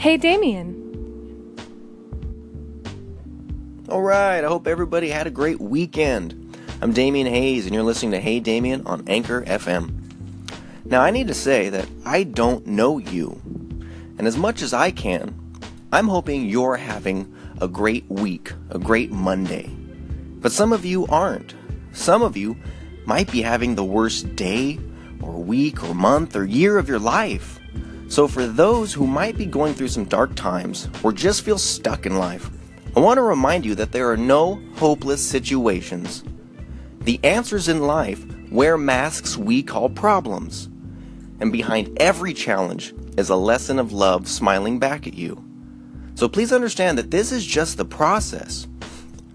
Hey, Damien. All right, I hope everybody had a great weekend. I'm Damien Hayes, and you're listening to Hey Damien on Anchor FM. Now, I need to say that I don't know you, and as much as I can, I'm hoping you're having a great week, a great Monday. But some of you aren't. Some of you might be having the worst day, or week, or month, or year of your life. So, for those who might be going through some dark times or just feel stuck in life, I want to remind you that there are no hopeless situations. The answers in life wear masks we call problems. And behind every challenge is a lesson of love smiling back at you. So please understand that this is just the process.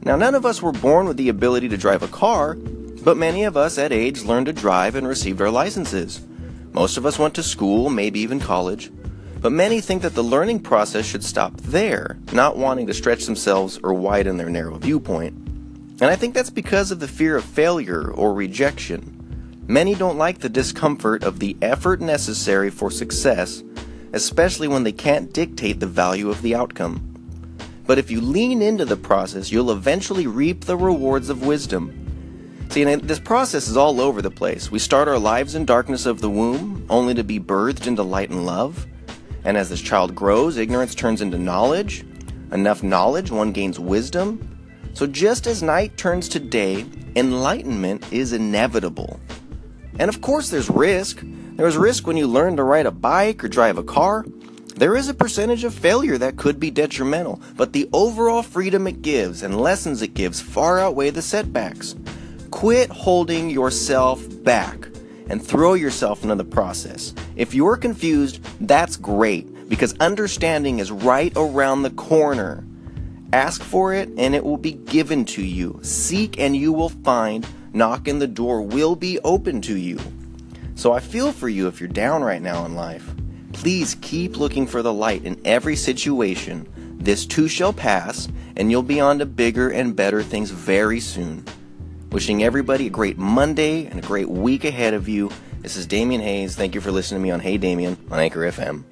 Now, none of us were born with the ability to drive a car, but many of us at age learned to drive and received our licenses. Most of us went to school, maybe even college, but many think that the learning process should stop there, not wanting to stretch themselves or widen their narrow viewpoint. And I think that's because of the fear of failure or rejection. Many don't like the discomfort of the effort necessary for success, especially when they can't dictate the value of the outcome. But if you lean into the process, you'll eventually reap the rewards of wisdom. See, this process is all over the place. We start our lives in darkness of the womb, only to be birthed into light and love. And as this child grows, ignorance turns into knowledge. Enough knowledge, one gains wisdom. So just as night turns to day, enlightenment is inevitable. And of course, there's risk. There's risk when you learn to ride a bike or drive a car. There is a percentage of failure that could be detrimental, but the overall freedom it gives and lessons it gives far outweigh the setbacks. Quit holding yourself back and throw yourself into the process. If you're confused, that's great because understanding is right around the corner. Ask for it and it will be given to you. Seek and you will find. Knock and the door will be open to you. So I feel for you if you're down right now in life. Please keep looking for the light in every situation. This too shall pass, and you'll be on to bigger and better things very soon. Wishing everybody a great Monday and a great week ahead of you. This is Damien Hayes. Thank you for listening to me on Hey Damien on Anchor FM.